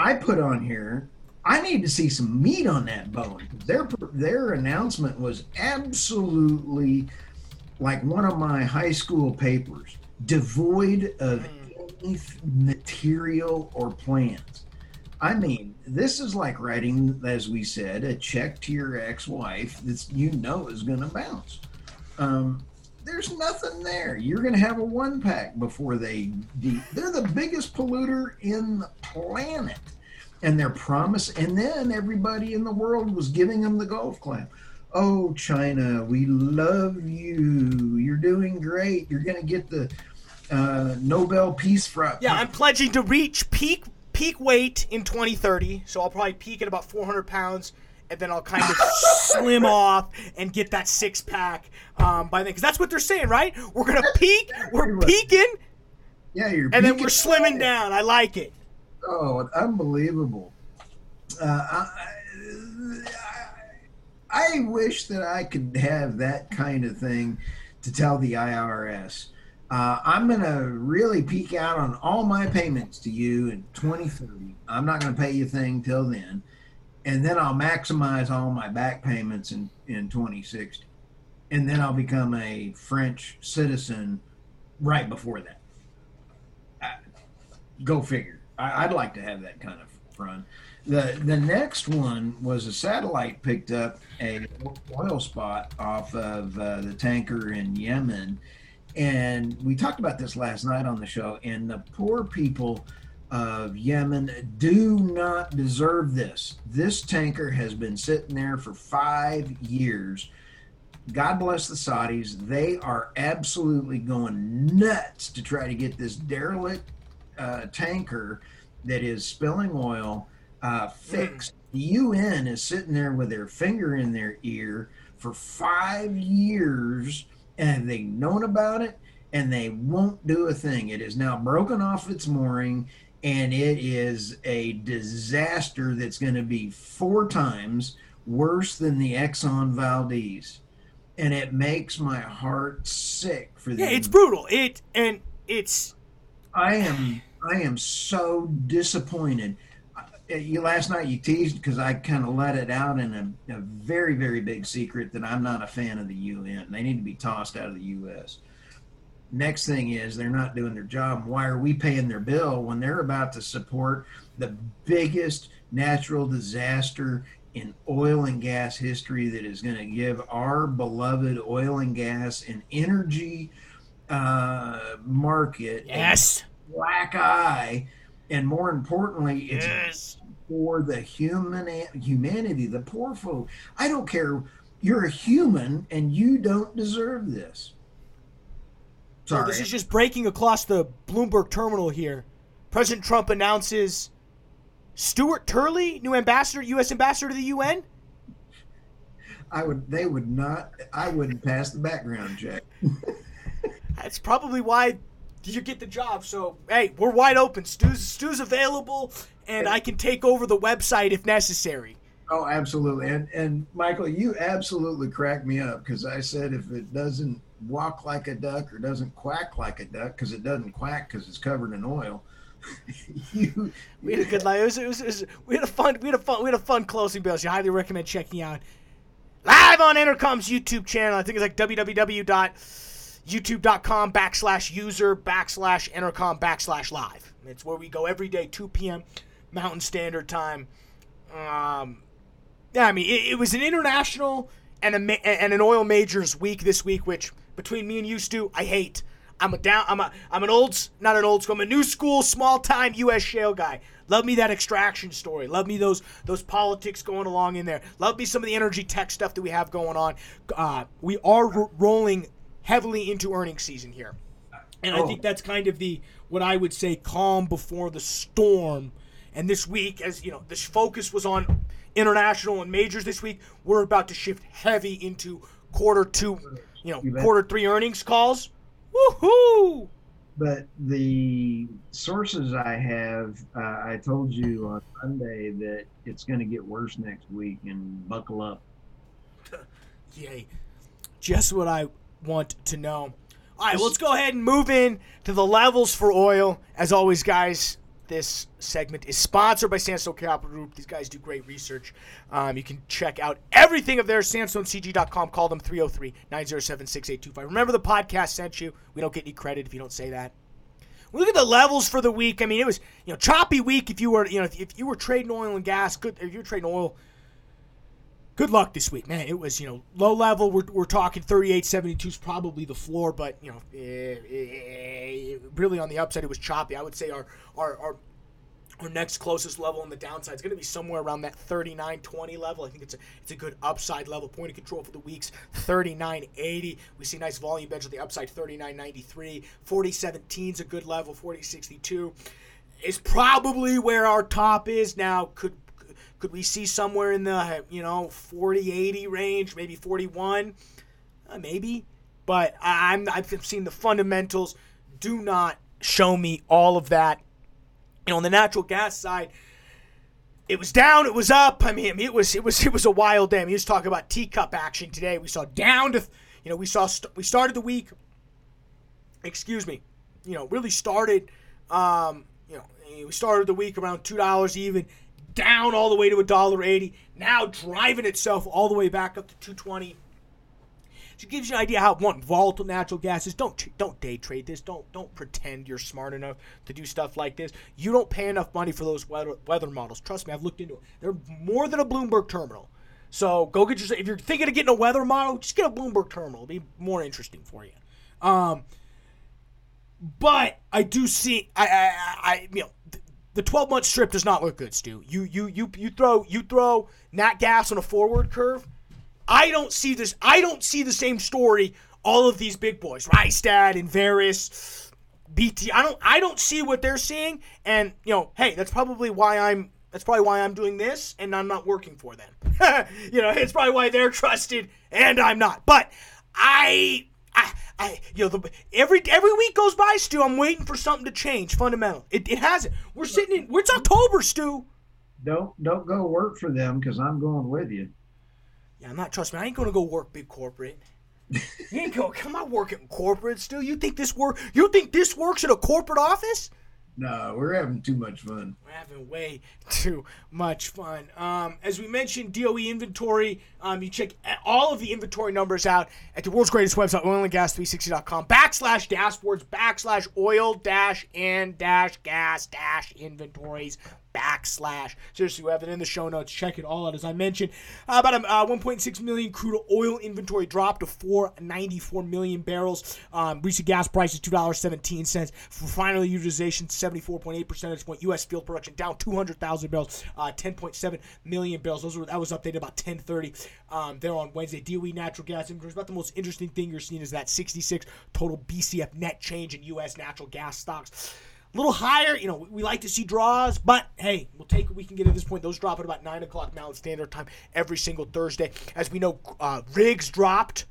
I put on here. I need to see some meat on that bone. Their their announcement was absolutely like one of my high school papers, devoid of any material or plans. I mean, this is like writing, as we said, a check to your ex-wife that you know is going to bounce. Um, there's nothing there. You're going to have a one pack before they. De- they're the biggest polluter in the planet, and their promise. And then everybody in the world was giving them the golf clap. Oh, China, we love you. You're doing great. You're going to get the uh, Nobel Peace Prize. Yeah, I'm pledging to reach peak peak weight in 2030. So I'll probably peak at about 400 pounds and then I'll kind of slim off and get that six pack um, by then. Because that's what they're saying, right? We're gonna peak, we're peaking, yeah, you're, and then we're slimming down. I like it. Oh, unbelievable! Uh, I, I wish that I could have that kind of thing to tell the IRS. Uh, I'm going to really peak out on all my payments to you in 2030. I'm not going to pay you a thing till then and then I'll maximize all my back payments in, in 2060. And then I'll become a French citizen right before that. I, go figure. I, would like to have that kind of run. The, the next one was a satellite picked up a oil spot off of uh, the tanker in Yemen. And we talked about this last night on the show. And the poor people of Yemen do not deserve this. This tanker has been sitting there for five years. God bless the Saudis. They are absolutely going nuts to try to get this derelict uh, tanker that is spilling oil uh, fixed. The UN is sitting there with their finger in their ear for five years, and they've known about it, and they won't do a thing. It is now broken off its mooring, and it is a disaster that's going to be four times worse than the Exxon Valdez. And it makes my heart sick for Yeah, it's brutal. It and it's I am I am so disappointed. Uh, You last night you teased because I kind of let it out in a, a very very big secret that I'm not a fan of the UN. They need to be tossed out of the U.S. Next thing is they're not doing their job. Why are we paying their bill when they're about to support the biggest natural disaster in oil and gas history that is going to give our beloved oil and gas and energy uh, market a yes, black eye, and more importantly, it's yes. for the human humanity, the poor folk. I don't care. You're a human, and you don't deserve this. So Sorry. this is just breaking across the Bloomberg terminal here. President Trump announces Stuart Turley, new ambassador, U.S. ambassador to the UN. I would. They would not. I wouldn't pass the background check. That's probably why you get the job. So hey, we're wide open. Stu's Stu's available, and I can take over the website if necessary. Oh, absolutely. And and Michael, you absolutely cracked me up because I said if it doesn't walk like a duck or doesn't quack like a duck because it doesn't quack because it's covered in oil. you, We had a good live. It was, it was, it was, we had a fun. We had a fun. We had a fun closing bill. So I highly recommend checking out live on EnerCom's YouTube channel. I think it's like www.youtube.com backslash user backslash Intercom backslash live. It's where we go every day, 2 p.m. Mountain Standard Time. Um, yeah, I mean it, it was an international and a and an oil majors week this week, which between me and you, Stu, I hate. I'm a down. I'm a. I'm an old. Not an old school. I'm a new school, small time U.S. shale guy. Love me that extraction story. Love me those those politics going along in there. Love me some of the energy tech stuff that we have going on. Uh, we are ro- rolling heavily into earnings season here, and I Oh. think that's kind of the what I would say calm before the storm. And this week, as you know, this focus was on international and majors this week. We're about to shift heavy into quarter two, you know, You quarter three earnings calls. Woohoo! but the sources I have, uh, I told you on Monday that it's going to get worse next week, and buckle up. Yay. Just what I want to know. All right, let's go ahead and move in to the levels for oil. As always, guys, this segment is sponsored by Sandstone Capital Group. These guys do great research. Um, you can check out everything of theirs, sandstonecg.com. Call them 303 907 6825. Remember, the podcast sent you. We don't get any credit if you don't say that. Look at the levels for the week. I mean, it was you know choppy week if you were you know if, if you were trading oil and gas. Good if you were trading oil good luck this week, man. It was, you know, low level. We're, we're talking 38 72 is probably the floor, but, you know, eh, eh, really on the upside, it was choppy. I would say our, our, our, our next closest level on the downside is going to be somewhere around that 39.20 level. I think it's a it's a good upside level. Point of control for the weeks 39.80. We see nice volume bench on the upside 39 93. 40 17 is a good level. 40 62 is probably where our top is now. Could could we see somewhere in the you know 40 80 range, maybe 41? Uh, maybe, but I'm I've seen the fundamentals do not show me all of that. You know, on the natural gas side, it was down, it was up. I mean, it was it was it was a wild day. I mean, just talking about teacup action today. We saw down to, you know, we saw st- we started the week. Excuse me, you know, really started. Um, you know, we started the week around two dollars even, down all the way to a dollar eighty. Now driving itself all the way back up to two twenty. So it gives you an idea how one volatile natural gas is. Don't don't day trade this. Don't don't pretend you're smart enough to do stuff like this. You don't pay enough money for those weather weather models. Trust me, I've looked into it. They're more than a Bloomberg terminal. So go get yourself. If you're thinking of getting a weather model, just get a Bloomberg terminal. It'll be more interesting for you. Um, but I do see. I I, I you know. Th- The 12 month strip does not look good, Stu. You you you you throw you throw nat gas on a forward curve. I don't see this. I don't see the same story. All of these big boys, Rystad and Varys, BT. I don't I don't see what they're seeing, and you know, hey, that's probably why I'm that's probably why I'm doing this and I'm not working for them. you know, it's probably why they're trusted and I'm not. But I I, I, you know, the, every every week goes by, Stu. I'm waiting for something to change. Fundamental. It, it hasn't. We're sitting in. It's October, Stu. Don't don't go work for them because I'm going with you. Yeah, I'm not. Trust me. I ain't gonna go work big corporate. you ain't go. Come on, working corporate, Stu. You think this work? You think this works at a corporate office? No, we're having too much fun. We're having way too much fun. Um, as we mentioned, DOE inventory. Um, you check all of the inventory numbers out at the world's greatest website, oilandgas360.com backslash dashboards backslash oil dash and dash gas dash inventories backslash. Seriously, we have it in the show notes. Check it all out. As I mentioned, uh, about a uh, 1.6 million crude oil inventory dropped to 494 million barrels. Um, recent gas prices $2.17. Refinery utilization 74.8 percentage point. U.S. field production down 200,000 barrels, uh, 10.7 million barrels. Those were that was updated about 10:30 um, there on Wednesday. DOE natural gas inventories. About the most interesting thing you're seeing is that 66 total BCF net change in U.S. natural gas stocks a little higher. You know, we like to see draws, but hey, we'll take what we can get at this point. Those drop at about 9 o'clock Mountain Standard Time every single Thursday. As we know, uh, rigs dropped.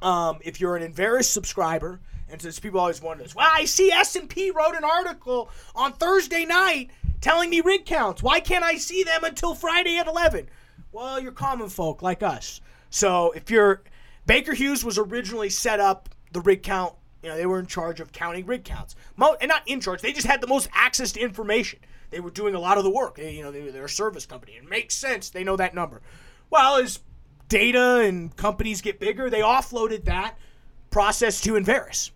Um, if you're an Enverus subscriber, and since people always wonder this, well, I see S&P wrote an article on Thursday night telling me rig counts. Why can't I see them until Friday at 11? Well, you're common folk like us. So if you're Baker Hughes was originally set up the rig count you know, they were in charge of counting rig counts. Mo- and not in charge, they just had the most access to information. They were doing a lot of the work. They, you know, they, they're a service company. It makes sense. They know that number. Well, as data and companies get bigger, they offloaded that process to Enverus.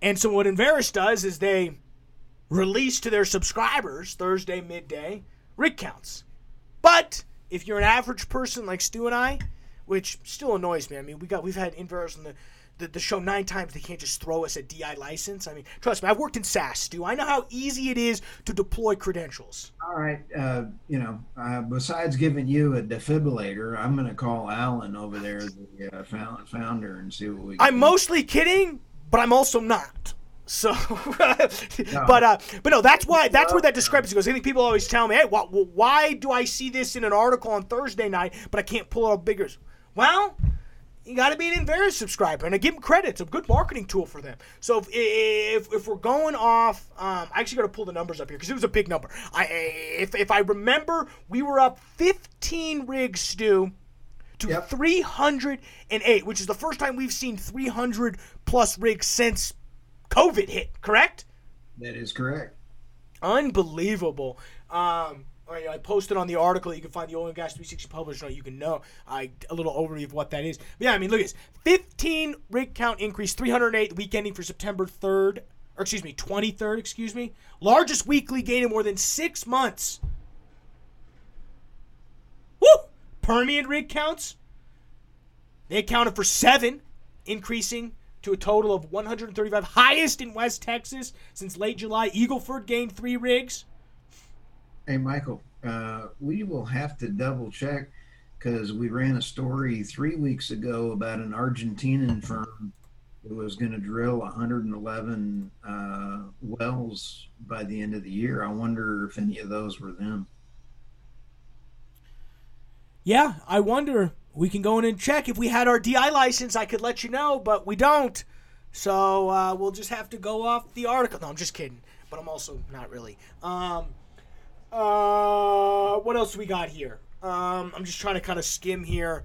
And so what Enverus does is they release to their subscribers Thursday midday rig counts. But if you're an average person like Stu and I, which still annoys me. I mean, we got we've had Enverus on the the, the show nine times. They can't just throw us a DI license. I mean, trust me, I've worked in SaaS, Stu. I know how easy it is to deploy credentials. All right. Uh, you know, uh, besides giving you a defibrillator, I'm going to call Alan over there, the uh, founder, and see what we. I'm mostly kidding, but I'm also not. So, no. but uh, but no, that's why that's where that discrepancy goes. I think people always tell me, "Hey, why, why do I see this in an article on Thursday night, but I can't pull it up bigger?" Well, you got to be an Enverus subscriber, and I give them credit. It's a good marketing tool for them. So if if, if we're going off, um, I actually got to pull the numbers up here because it was a big number. I if if I remember, we were up 15 rigs, Stu, to yep. 308, which is the first time we've seen 300 plus rigs since COVID hit. Correct? That is correct. Unbelievable. Um, I posted on the article. You can find the Oil and Gas 360 published on. You can know I a little overview of what that is. But yeah, I mean, look at this: 15 rig count increase, 308 week ending for September 3rd, or excuse me, 23rd. Excuse me, largest weekly gain in more than six months. Woo! Permian rig counts. They accounted for seven, increasing to a total of 135, highest in West Texas since late July. Eagleford gained three rigs. Hey, Michael, uh, we will have to double check because we ran a story three weeks ago about an Argentinian firm that was going to drill 111 uh, wells by the end of the year. I wonder if any of those were them. Yeah, I wonder. We can go in and check. If we had our DI license, I could let you know, but we don't. So uh, we'll just have to go off the article. No, I'm just kidding. But I'm also not really. Um, uh, what else we got here? Um, I'm just trying to kind of skim here.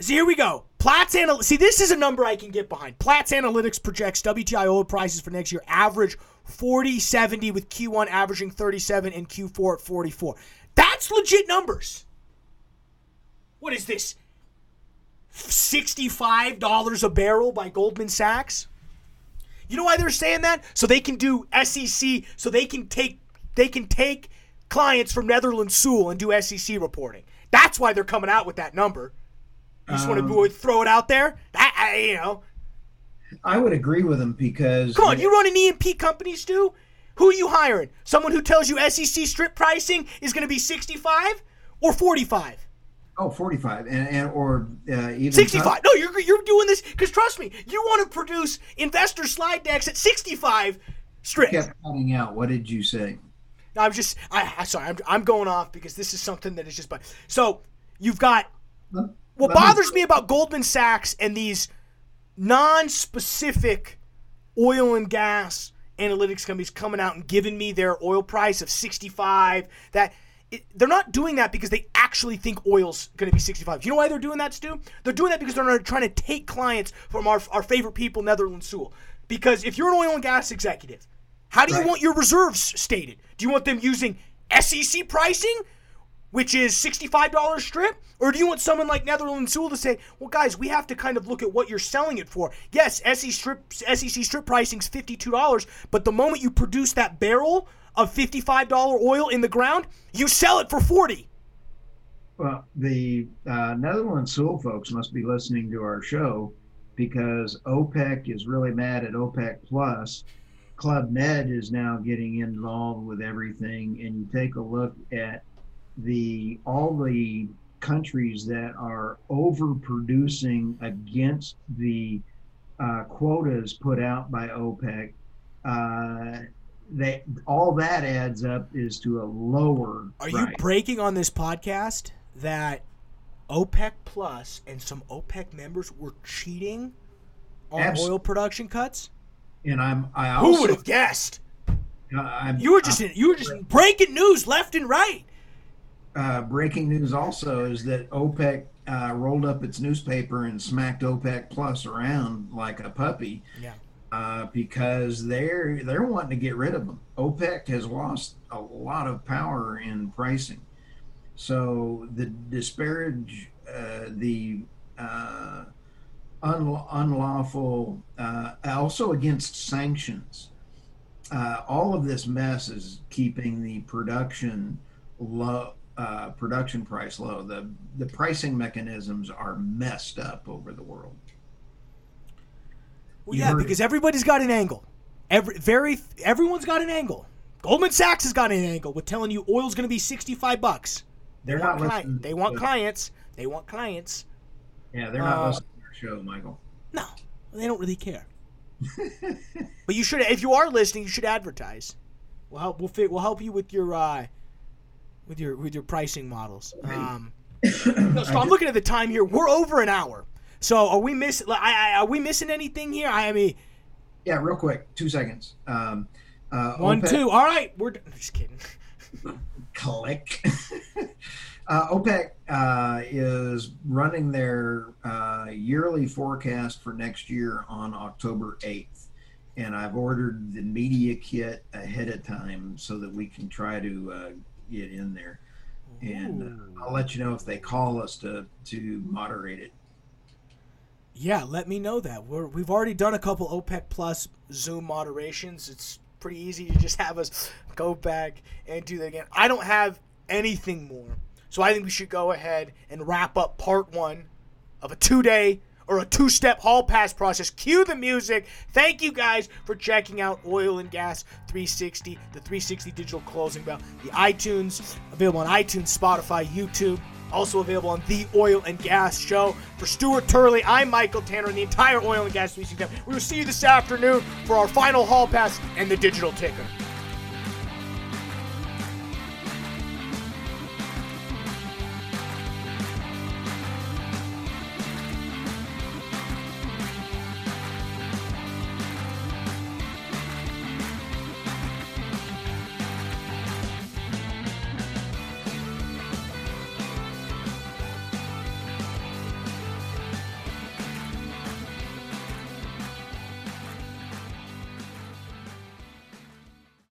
So here we go. Platts Analytics. See, this is a number I can get behind. Platts Analytics projects WTI oil prices for next year average 40.70 with Q1 averaging 37 and Q4 at 44. That's legit numbers. What is this? $65 a barrel by Goldman Sachs? You know why they're saying that? So they can do SEC, so they can take they can take clients from Netherlands Sewell and do SEC reporting. That's why they're coming out with that number. You just um, want to throw it out there? That, I, you know. I would agree with them because. Come on, you run an E&P company, Stu? Who are you hiring? Someone who tells you SEC strip pricing is going to be 65 or 45? Oh, 45 and, and or uh, even 65. No, you're you're doing this because trust me, you want to produce investor slide decks at 65 strict. kept cutting out. What did you say? I'm just I, I sorry, I'm, I'm going off because this is something that is just but so you've got what let me- bothers me about Goldman Sachs and these non-specific oil and gas analytics companies coming out and giving me their oil price of 65 that it, they're not doing that because they actually think oil's going to be 65. You know why they're doing that, Stu? They're doing that because they're not trying to take clients from our, our favorite people, Netherlands Sewell. Because if you're an oil and gas executive, how do you want your reserves stated? Do you want them using SEC pricing, which is $65 strip? Or do you want someone like Netherlands Sewell to say, well, guys, we have to kind of look at what you're selling it for? Yes, SEC strip, SEC strip pricing's $52, but the moment you produce that barrel of $55 oil in the ground, you sell it for 40 Well, the uh, Netherlands Sewell folks must be listening to our show because OPEC is really mad at OPEC Plus. Club Med is now getting involved with everything, and you take a look at the all the countries that are overproducing against the uh, quotas put out by OPEC. Uh, they all that adds up is to a lower. Are you breaking on this podcast that OPEC Plus and some OPEC members were cheating on oil production cuts? and I'm I Who would have guessed? uh, I'm, You were just in, you were just breaking news left and right. uh, breaking news also is that OPEC uh, rolled up its newspaper and smacked OPEC Plus around like a puppy Yeah. Uh, because they're they're wanting to get rid of them. OPEC has lost a lot of power in pricing, so the disparage uh, the uh, un- unlawful uh, also against sanctions. Uh, all of this mess is keeping the production low, uh, production price low. The the pricing mechanisms are messed up over the world. Well, You yeah, because everybody's got an angle. Every very everyone's got an angle. Goldman Sachs has got an angle with telling you oil's going to be 65 bucks. They They're want not listening. they want clients. They want clients. Yeah, they're not uh, listening to our show, Michael. No, they don't really care. but you should, if you are listening, you should advertise. We'll help. We'll fit. We'll help you with your uh, with your with your pricing models. Um, no, so I'm looking at the time here. We're over an hour. So are we miss? I, I, are we missing anything here? I mean, Yeah, real quick, two seconds. Um, uh, one, OPEC, two. All right, we're just kidding. click. uh, OPEC uh, is running their uh, yearly forecast for next year on October 8th. And I've ordered the media kit ahead of time so that we can try to uh, get in there. And uh, I'll let you know if they call us to, to moderate it. Yeah, let me know that. We're, we've already done a couple OPEC Plus Zoom moderations. It's pretty easy to just have us go back and do that again. I don't have anything more. So I think we should go ahead and wrap up part one of a two day or a two step hall pass process. Cue the music. Thank you guys for checking out Oil and Gas 360, the 360 digital closing bell, the iTunes, available on iTunes, Spotify, YouTube. Also available on the Oil and Gas Show. For Stuart Turley, I'm Michael Tanner, and the entire Oil and Gas 360. We will see you this afternoon for our final hall pass and the digital ticker.